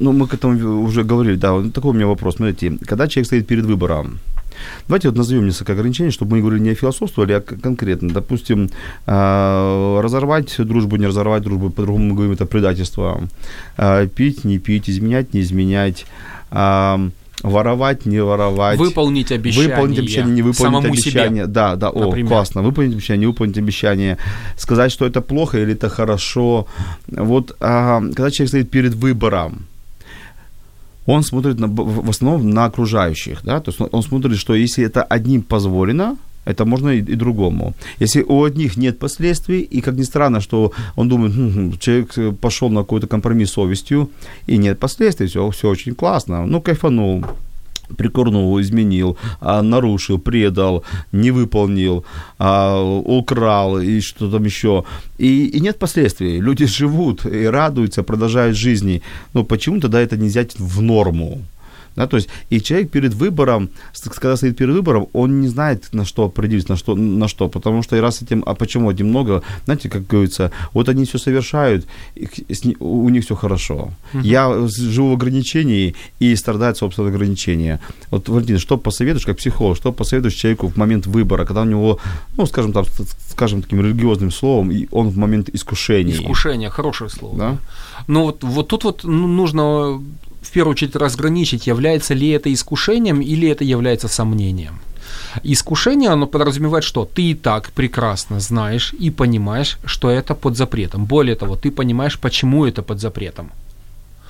Ну, мы к этому уже говорили, да. Такой у меня вопрос. Смотрите, когда человек стоит перед выбором, Давайте вот назовем несколько ограничений, чтобы мы говорили не философствовали, а конкретно. Допустим, а, разорвать дружбу, не разорвать дружбу, по-другому мы говорим, это предательство. А, пить, не пить, изменять, не изменять воровать, не воровать. Выполнить обещание. Выполнить обещание, не выполнить самому обещание. Себе, да, да, о, например. классно. Выполнить обещание, не выполнить обещание. Сказать, что это плохо или это хорошо. Вот а, когда человек стоит перед выбором, он смотрит на, в основном на окружающих, да, то есть он смотрит, что если это одним позволено, это можно и, и другому. Если у одних нет последствий, и как ни странно, что он думает, хм, человек пошел на какой-то компромисс с совестью, и нет последствий, все, все очень классно, ну, кайфанул, прикурнул, изменил, а, нарушил, предал, не выполнил, а, украл и что там еще. И, и нет последствий. Люди живут и радуются, продолжают жизни. Но почему тогда это не взять в норму? Да, то есть, и человек перед выбором, когда стоит перед выбором, он не знает, на что определиться, на что, на что, потому что и раз этим, а почему один много, знаете, как говорится, вот они все совершают, у них все хорошо. Uh-huh. Я живу в ограничении и страдает собственное ограничение. Вот, Валентин, что посоветуешь, как психолог, что посоветуешь человеку в момент выбора, когда у него, ну, скажем там, скажем таким религиозным словом, и он в момент искушения. Искушение, хорошее слово. Да? Ну, вот, вот тут вот ну, нужно в первую очередь разграничить, является ли это искушением или это является сомнением. Искушение, оно подразумевает, что ты и так прекрасно знаешь и понимаешь, что это под запретом. Более того, ты понимаешь, почему это под запретом.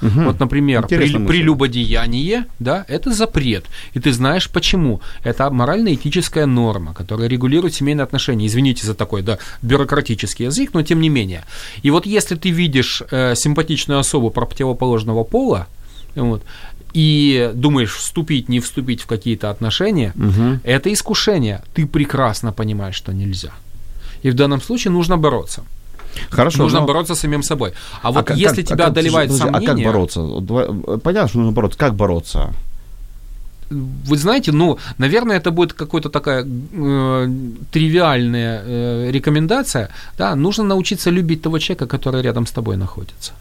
Угу. Вот, например, при, прелюбодеяние, да, это запрет, и ты знаешь почему. Это морально-этическая норма, которая регулирует семейные отношения. Извините за такой, да, бюрократический язык, но тем не менее. И вот если ты видишь э, симпатичную особу противоположного пола, вот, и думаешь, вступить, не вступить в какие-то отношения, угу. это искушение. Ты прекрасно понимаешь, что нельзя. И в данном случае нужно бороться. Хорошо. Нужно но... бороться с самим собой. А вот а если как, тебя а одолевает как, сомнение... А как бороться? Понятно, что нужно бороться. Как бороться? Вы знаете, ну, наверное, это будет какая-то такая э, тривиальная э, рекомендация. Да, нужно научиться любить того человека, который рядом с тобой находится.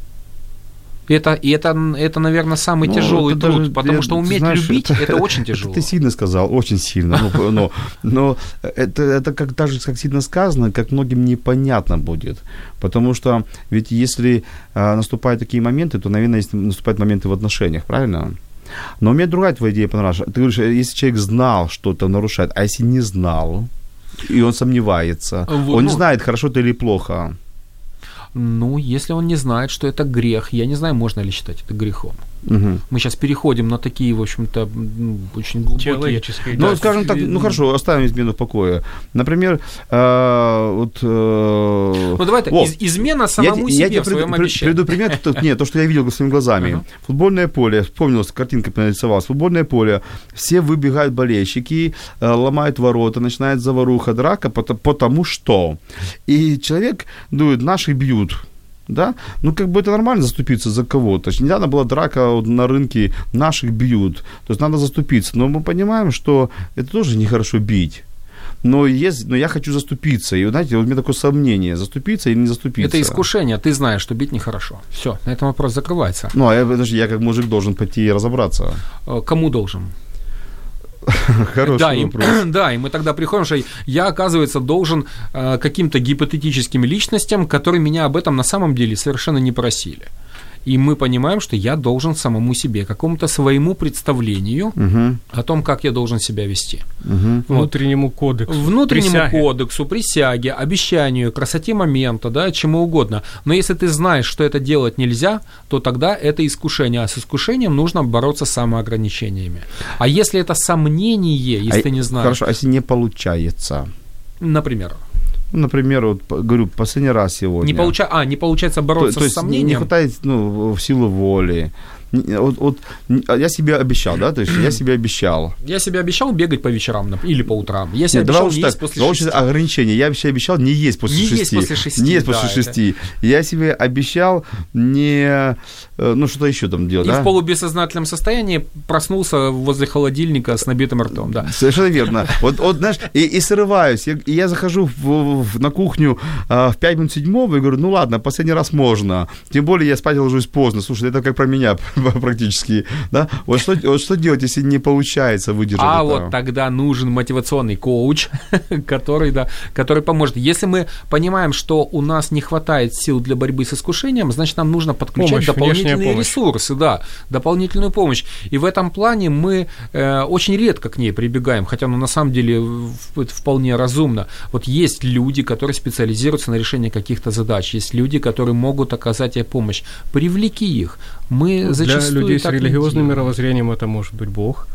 Это, и это, это, наверное, самый ну, тяжелый труд, даже, потому я, что уметь знаешь, любить это, это очень тяжело. Это ты сильно сказал, очень сильно. Но, но, но это, это как, даже как сильно сказано, как многим непонятно будет. Потому что ведь если а, наступают такие моменты, то, наверное, если наступают моменты в отношениях, правильно? Но мне другая твоя идея понравилась. Ты говоришь, если человек знал, что это нарушает, а если не знал, и он сомневается, вот, он не ну, знает, хорошо это или плохо. Ну, если он не знает, что это грех, я не знаю, можно ли считать это грехом. Угу. Мы сейчас переходим на такие, в общем-то, ну, очень глубокие... Ну, да, скажем так, ну хорошо, оставим измену в покое. Например, э, вот... Э, ну, давайте, из, измена самому я, себе я в своем пред, обещании. Приду пример, то, нет, то, что я видел своими глазами. Uh-huh. Футбольное поле, вспомнилась, картинка нарисовалась, футбольное поле, все выбегают болельщики, э, ломают ворота, начинает заваруха, драка, потому, потому что. И человек думает, наши бьют, да, ну как бы это нормально заступиться за кого-то. Недавно была драка на рынке, наших бьют, то есть надо заступиться, но мы понимаем, что это тоже нехорошо бить. Но, есть, но я хочу заступиться. И, знаете, вот у меня такое сомнение, заступиться или не заступиться. Это искушение, ты знаешь, что бить нехорошо. Все, на этом вопрос закрывается. Ну, а я, подожди, я как мужик должен пойти и разобраться. Э, кому должен? Хороший да, вопрос. И, да, и мы тогда приходим, что я, оказывается, должен э, каким-то гипотетическим личностям, которые меня об этом на самом деле совершенно не просили и мы понимаем, что я должен самому себе, какому-то своему представлению угу. о том, как я должен себя вести. Угу. Вот. Внутреннему кодексу. Внутреннему присяге. кодексу, присяге, обещанию, красоте момента, да, чему угодно. Но если ты знаешь, что это делать нельзя, то тогда это искушение. А с искушением нужно бороться с самоограничениями. А если это сомнение, если а, ты не знаешь... Хорошо, а если не получается? Например? Например, вот, говорю, последний раз сегодня. Не получа... А, не получается бороться то, то с сомнением? Не хватает ну, в силу воли вот, вот я себе обещал, да, то есть я себе обещал. Я себе обещал бегать по вечерам или по утрам. Я себе Нет, обещал не есть после шести. ограничения. Я себе обещал не есть после не шести. Есть после шести. Не есть да, после шести. Это... Я себе обещал не, э, ну что-то еще там делать. И да? в полубессознательном состоянии проснулся возле холодильника с набитым ртом, да. Совершенно верно. Вот, вот знаешь, и, и срываюсь. И я захожу в, в, на кухню а, в 5 минут седьмого и говорю, ну ладно, последний раз можно. Тем более я спать ложусь поздно. Слушай, это как про меня практически, да? Вот что, вот что делать, если не получается выдержать А это? вот тогда нужен мотивационный коуч, который, да, который поможет. Если мы понимаем, что у нас не хватает сил для борьбы с искушением, значит, нам нужно подключать Помощь, дополнительные ресурсы, да, дополнительную помощь. И в этом плане мы э, очень редко к ней прибегаем, хотя, ну, на самом деле, это вполне разумно. Вот есть люди, которые специализируются на решении каких-то задач, есть люди, которые могут оказать тебе помощь. Привлеки их. Мы Для зачастую людей с религиозным мировоззрением это может быть Бог.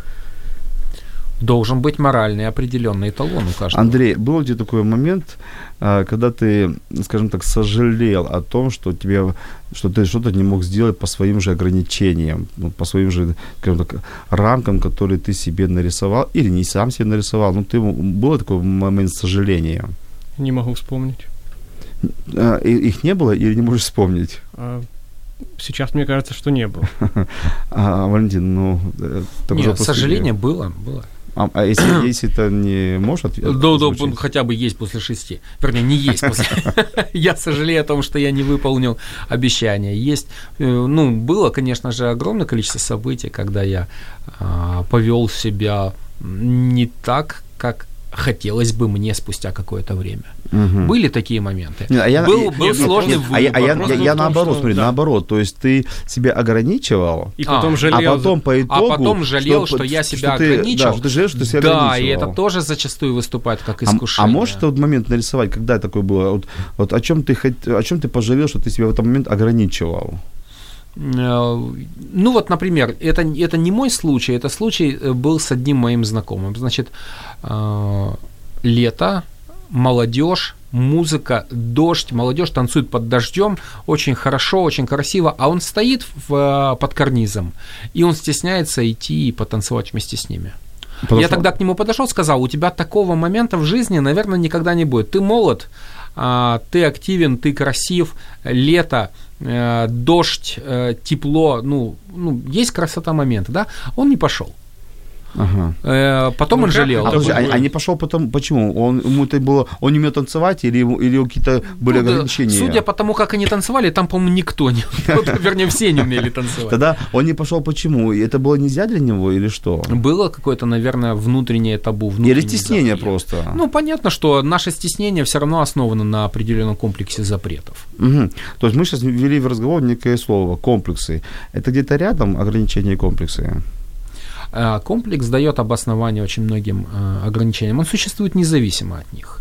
Должен быть моральный определенный эталон у каждого. Андрей, был у тебя такой момент, а, когда ты, скажем так, сожалел о том, что тебе, что ты что-то не мог сделать по своим же ограничениям, ну, по своим же, скажем так, рамкам, которые ты себе нарисовал, или не сам себе нарисовал, ну, ты, был такой момент сожаления? Не могу вспомнить. А, Их не было или не можешь вспомнить? А сейчас мне кажется, что не было. А, Валентин, ну... э, Нет, вопрос сожаление было, было. А, а если, если это не ответить? Да, да, он хотя бы есть после шести. Вернее, не есть после. Я сожалею о том, что я не выполнил обещание. Есть, э, ну, было, конечно же, огромное количество событий, когда я а, повел себя не так, как хотелось бы мне спустя какое-то время. Были такие моменты. Не, а я, был я- был нет, сложный нет, выбор. А я, а я, я- я том, наоборот, что- смотри, да. наоборот. То есть ты себя ограничивал, И А, потом а жалел. потом по итогу... потом жалел, что я себя ты- ограничил. Да, что ты жалел, что ты себя Да, и ограничивал. это тоже зачастую выступает как А, искушение. а можешь тот момент нарисовать, когда такое было? Вот, вот о чем ты о чем ты пожалел, что ты себя в этот момент ограничивал? Э, Ну вот, например, это, это не мой случай, это случай э, был с одним моим знакомым. Значит, э, лето, молодежь, музыка, дождь, молодежь танцует под дождем, очень хорошо, очень красиво, а он стоит в, под карнизом, и он стесняется идти и потанцевать вместе с ними. Потому Я тогда к нему подошел, сказал, у тебя такого момента в жизни, наверное, никогда не будет. Ты молод, а, ты активен, ты красив, лето, э, дождь, э, тепло, ну, ну, есть красота момента, да? Он не пошел. Ага. Э, Потом Ну, он жалел. А, подожди, а, а не пошел потом, почему? Он, ему это было, он не умел танцевать или, или какие-то были Ну, ограничения? Судя по тому, как они танцевали, там, по-моему, никто не... Вернее, все не умели танцевать. Тогда он не пошел почему? И это было нельзя для него или что? Было какое-то, наверное, внутреннее табу. Или стеснение просто? Ну, понятно, что наше стеснение все равно основано на определенном комплексе запретов. То есть мы сейчас ввели в разговор некое слово комплексы. Это где-то рядом ограничения и комплексы? Э, Комплекс дает обоснование очень многим э, ограничениям. Он существует независимо от них.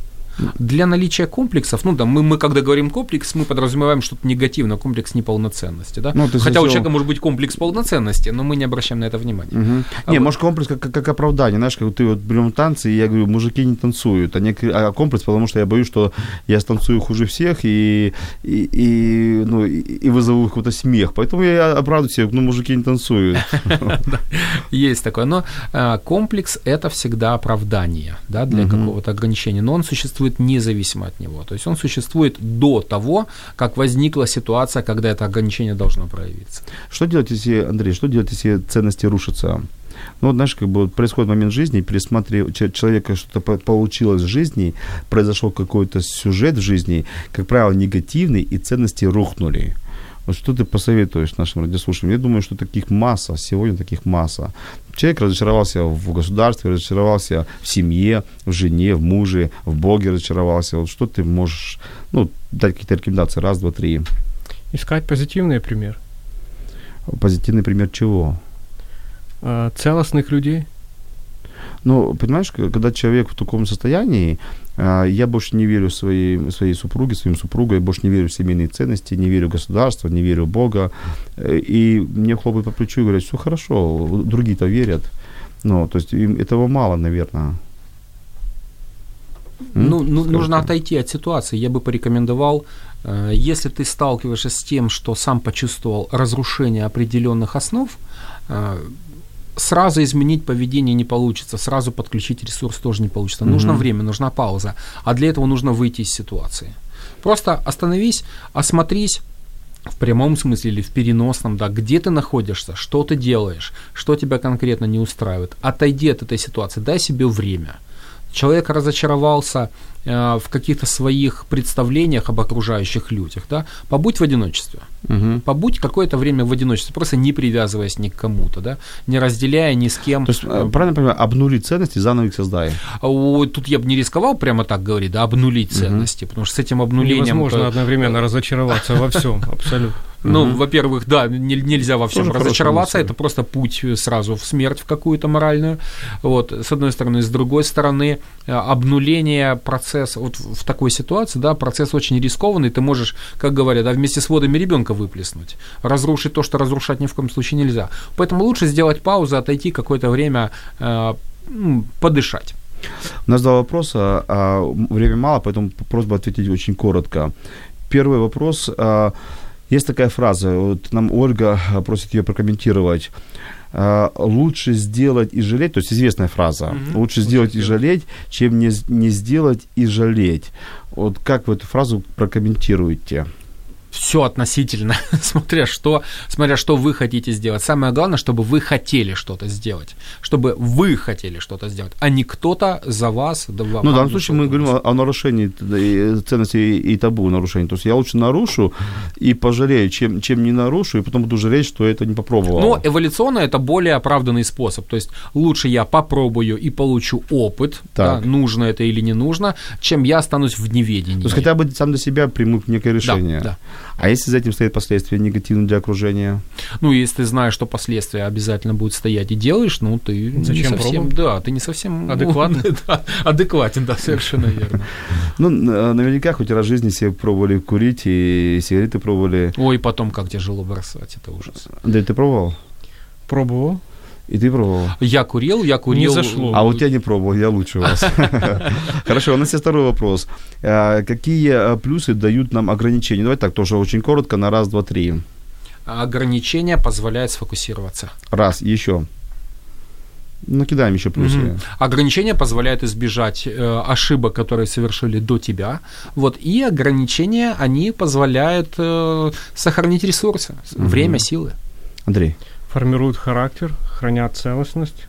Для наличия комплексов, ну да, мы, мы когда говорим комплекс, мы подразумеваем что-то негативное, комплекс неполноценности, да? Ну, Хотя у если человека может быть комплекс полноценности, но мы не обращаем на это внимания. Мгм. А не, вот- может комплекс как, как, как оправдание, знаешь, как ты вот берем танцы, и я говорю, мужики не танцуют, а, не, а комплекс, потому что я боюсь, что я станцую хуже всех и, и, и, ну, и, вызову какой-то смех, поэтому я оправдываю себя, ну, мужики не танцуют. Есть такое. Но э, комплекс это всегда оправдание да, для какого-то ограничения. Но он существует независимо от него. То есть он существует до того, как возникла ситуация, когда это ограничение должно проявиться. Что делать, если, Андрей, что делать, если ценности рушатся? Ну, вот, знаешь, как бы происходит момент жизни, пересматривая че- человека, что-то по- получилось в жизни, произошел какой-то сюжет в жизни, как правило, негативный, и ценности рухнули. Вот что ты посоветуешь нашим радиослушателям? Я думаю, что таких масса, сегодня таких масса. Человек разочаровался в государстве, разочаровался в семье, в жене, в муже, в Боге разочаровался. Вот что ты можешь, ну, дать какие-то рекомендации? Раз, два, три. Искать позитивный пример. Позитивный пример чего? А, Целостных людей. Ну, понимаешь, когда человек в таком состоянии, я больше не верю своей, своей супруге, своим супругам, я больше не верю в семейные ценности, не верю в государство, не верю в Бога. Э, И мне хлопают по плечу и говорят, все хорошо, другие-то верят. Ну, то есть им этого мало, наверное. Ну, ну, нужно отойти от ситуации. Я бы порекомендовал, э, если ты сталкиваешься с тем, что сам почувствовал разрушение определенных основ, э, сразу изменить поведение не получится, сразу подключить ресурс тоже не получится. Нужно Мгм. время, нужна пауза. А для этого нужно выйти из ситуации. Просто остановись, осмотрись, в прямом смысле или в переносном, да, где ты находишься, что ты делаешь, что тебя конкретно не устраивает. Отойди от этой ситуации, дай себе время. Человек разочаровался э, в каких-то своих представлениях об окружающих людях, да, побудь в одиночестве. Мгм. Побудь какое-то время в одиночестве, просто не привязываясь ни к кому-то, да, не разделяя ни с кем. То есть, э, правильно понимаю, обнули ценности, заново их создай. А тут я бы не рисковал прямо так говорить, да, обнулить ценности, потому что с этим обнулением... Невозможно то- одновременно разочароваться во всем, абсолютно. Ну, во-первых, да, не- нельзя во всем Тоже разочароваться, это просто путь сразу в смерть в какую-то моральную. Вот, с одной стороны, с другой стороны, э, обнуление процесса, вот в такой ситуации, да, процесс очень рискованный, ты можешь, как говорят, да, вместе с водами ребенка выплеснуть, разрушить то, что разрушать ни в коем случае нельзя. Поэтому лучше сделать паузу, отойти какое-то время, э, подышать. У нас два вопроса, а время мало, поэтому просьба ответить очень коротко. Первый вопрос. а, Есть такая фраза, вот нам Ольга а, просит ее прокомментировать. А, Лучше сделать и жалеть, то есть известная фраза, лучше сделать и жалеть, чем не, не сделать и жалеть. Вот как вы эту фразу прокомментируете? Все относительно, смотря что, смотря что вы хотите сделать. Самое главное, чтобы вы хотели что-то сделать, чтобы вы хотели что-то сделать, а не кто-то за вас. Да, вам- Ну, в данном случае мы говорим о, о нарушении э, ценностей и табу нарушений. То есть я лучше нарушу и пожалею, чем, чем не нарушу, и потом буду жалеть, что это не попробовал. Но эволюционно это более оправданный способ. То есть лучше я попробую и получу опыт, Так. да, нужно это или не нужно, чем я останусь в неведении. То есть хотя бы сам для себя приму некое решение. да. А если за этим стоят последствия негативные для окружения? Ну, если ты знаешь, что последствия обязательно будут стоять и делаешь, ну, ты Зачем не совсем, пробовать? да, ты не совсем Адекватный? да, адекватен, да, совершенно верно. Ну, наверняка хоть раз в жизни все пробовали курить и сигареты пробовали. Ой, потом как тяжело бросать, это ужас. Андрей, ты пробовал? Пробовал. И ты пробовал? Я курил, я курил. зашло. А вот я не пробовал, я лучше вас. Хорошо, у нас есть второй вопрос. А, Какие а, плюсы дают нам ограничения? Давай так, тоже очень коротко, на раз, два, три. Ограничения позволяют сфокусироваться. Раз, еще. Накидаем еще плюсы. Мгм. Ограничения позволяют избежать э, ошибок, которые совершили до тебя. Вот, и ограничения, они позволяют э, сохранить ресурсы, Мгм. время, силы. Андрей. Формируют характер, хранят целостность,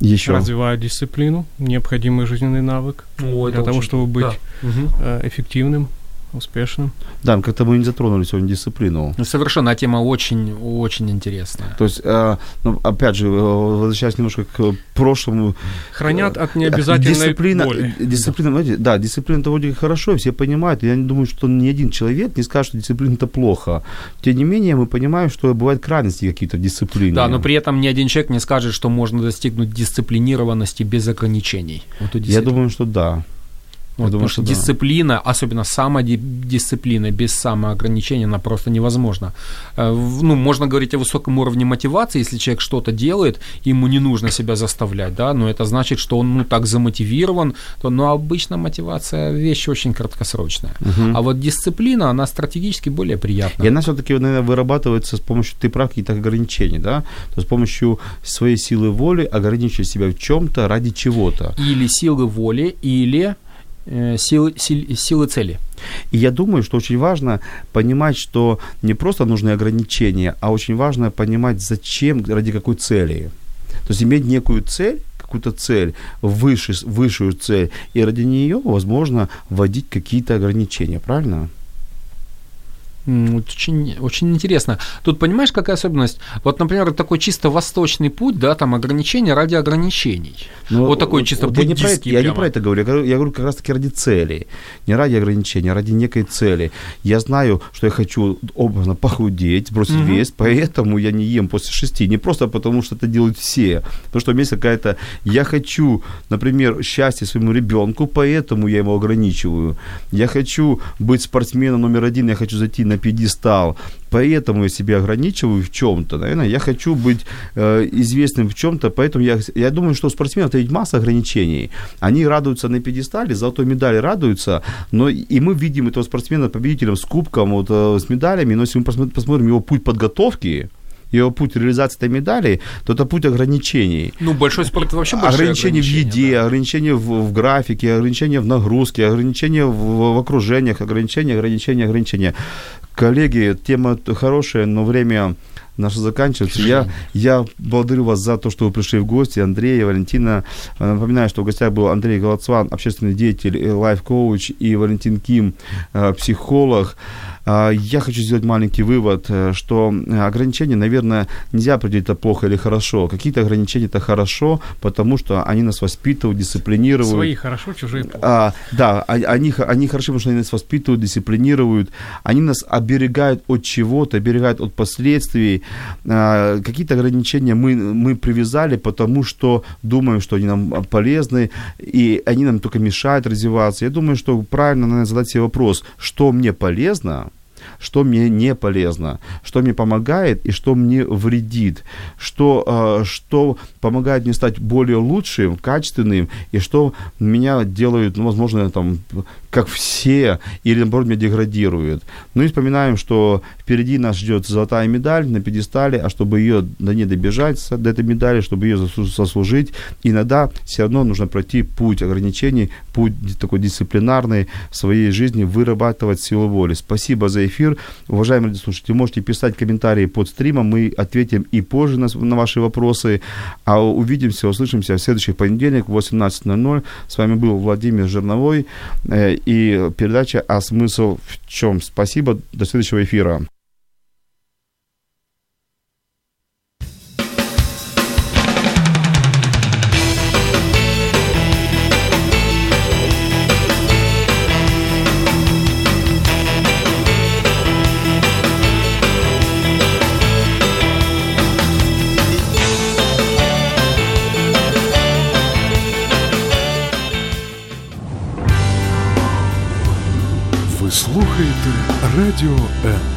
Еще. развивают дисциплину, необходимый жизненный навык для того, чтобы быть э, эффективным, успешным. Да, как-то мы не затронули сегодня дисциплину. Ну, совершенно а тема очень, очень интересная. То есть, э, ну, опять же, э, возвращаясь немножко к прошлому. Хранят от необязательной дисциплина, боли. э, Дисциплина, знаете, да, дисциплина это вроде хорошо, все понимают. Я не думаю, что ни один человек не скажет, что дисциплина это плохо. Тем не менее, мы понимаем, что бывают крайности какие-то в дисциплине. Да, но при этом ни один человек не скажет, что можно достигнуть дисциплинированности без ограничений. Вот Я думаю, что да. Вот, думаю, потому что, что да. дисциплина, особенно самодисциплина без самоограничения, она просто невозможна. Э, Ну, можно говорить о высоком уровне мотивации, если человек что-то делает, ему не нужно себя заставлять, да, но это значит, что он ну, так замотивирован, то, но обычно мотивация вещь очень краткосрочная. А вот дисциплина, она стратегически более приятна. И она все-таки, наверное, вырабатывается с помощью, ты прав, каких-то ограничений, да? То есть с помощью своей силы воли ограничивать себя в чем-то ради чего-то. Или силы воли, или э, силы, сил- силы цели. И я думаю, что очень важно понимать, что не просто нужны ограничения, а очень важно понимать, зачем, ради какой цели. То есть иметь некую цель, какую-то цель, выше, высшую цель, и ради нее, возможно, вводить какие-то ограничения, правильно? Вот Очень, очень интересно. Тут понимаешь, какая особенность? Вот, например, такой чисто восточный путь, да, там ограничения ради ограничений. Но Вот такой чисто я, не про, это, я не про это говорю, я говорю, я говорю как раз-таки ради цели. Не ради ограничения, а ради некой цели. Я знаю, что я хочу образно похудеть, сбросить Мгм. вес, поэтому я не ем после шести. Не просто потому, что это делают все. Потому что у меня есть какая-то... Я хочу, например, счастья своему ребенку, поэтому я его ограничиваю. Я хочу быть спортсменом номер один, я хочу зайти на пьедестал, поэтому я себя ограничиваю в чем-то. Наверное, я хочу быть э, известным в чем-то, поэтому я, я думаю, что у спортсменов ведь масса ограничений. Они радуются на пьедестале, золотой медали радуются, но и мы видим этого спортсмена победителем с кубком, вот, э, с медалями, но если мы посмо- посмотрим его путь подготовки, его путь реализации этой медали, то это путь ограничений. Ну, большой спорт это вообще большое ограничения в ограничение, еде, да. ограничения в, в графике, ограничения в нагрузке, ограничения в, в окружениях, ограничения, ограничения, ограничения. Коллеги, тема хорошая, но время наше заканчивается. Я, я благодарю вас за то, что вы пришли в гости. Андрей, Валентина. Напоминаю, что в гостях был Андрей Голоцван, общественный деятель, лайф-коуч, и Валентин Ким, э, психолог. А, я хочу сделать маленький вывод, э, что э, ограничения, наверное, нельзя определить это плохо или хорошо. Какие-то ограничения это хорошо, потому что они нас воспитывают, дисциплинируют. Свои хорошо, чужие плохо. А, да, они, они хороши, потому что они нас воспитывают, дисциплинируют. Они нас оберегают от чего-то, оберегают от последствий. А, какие-то ограничения мы, мы привязали, потому что думаем, что они нам полезны, и они нам только мешают развиваться. Я думаю, что правильно надо задать себе вопрос, что мне полезно, что мне не полезно, что мне помогает и что мне вредит, что, э, что помогает мне стать более лучшим, качественным, и что меня делают, ну, возможно, там, как все, или, наоборот, меня деградирует. Ну и вспоминаем, что впереди нас ждет золотая медаль на пьедестале, а чтобы ее до ней добежать, до этой медали, чтобы ее заслужить, иногда все равно нужно пройти путь ограничений, путь такой дисциплинарный в своей жизни, вырабатывать силу воли. Спасибо за эфир. Уважаемые слушатели, можете писать комментарии под стримом, мы ответим и позже на, на ваши вопросы. А увидимся, услышимся в следующий понедельник в 18.00. С вами был Владимир Жирновой э, и передача «А смысл в чем?». Спасибо, до следующего эфира. Радіо М.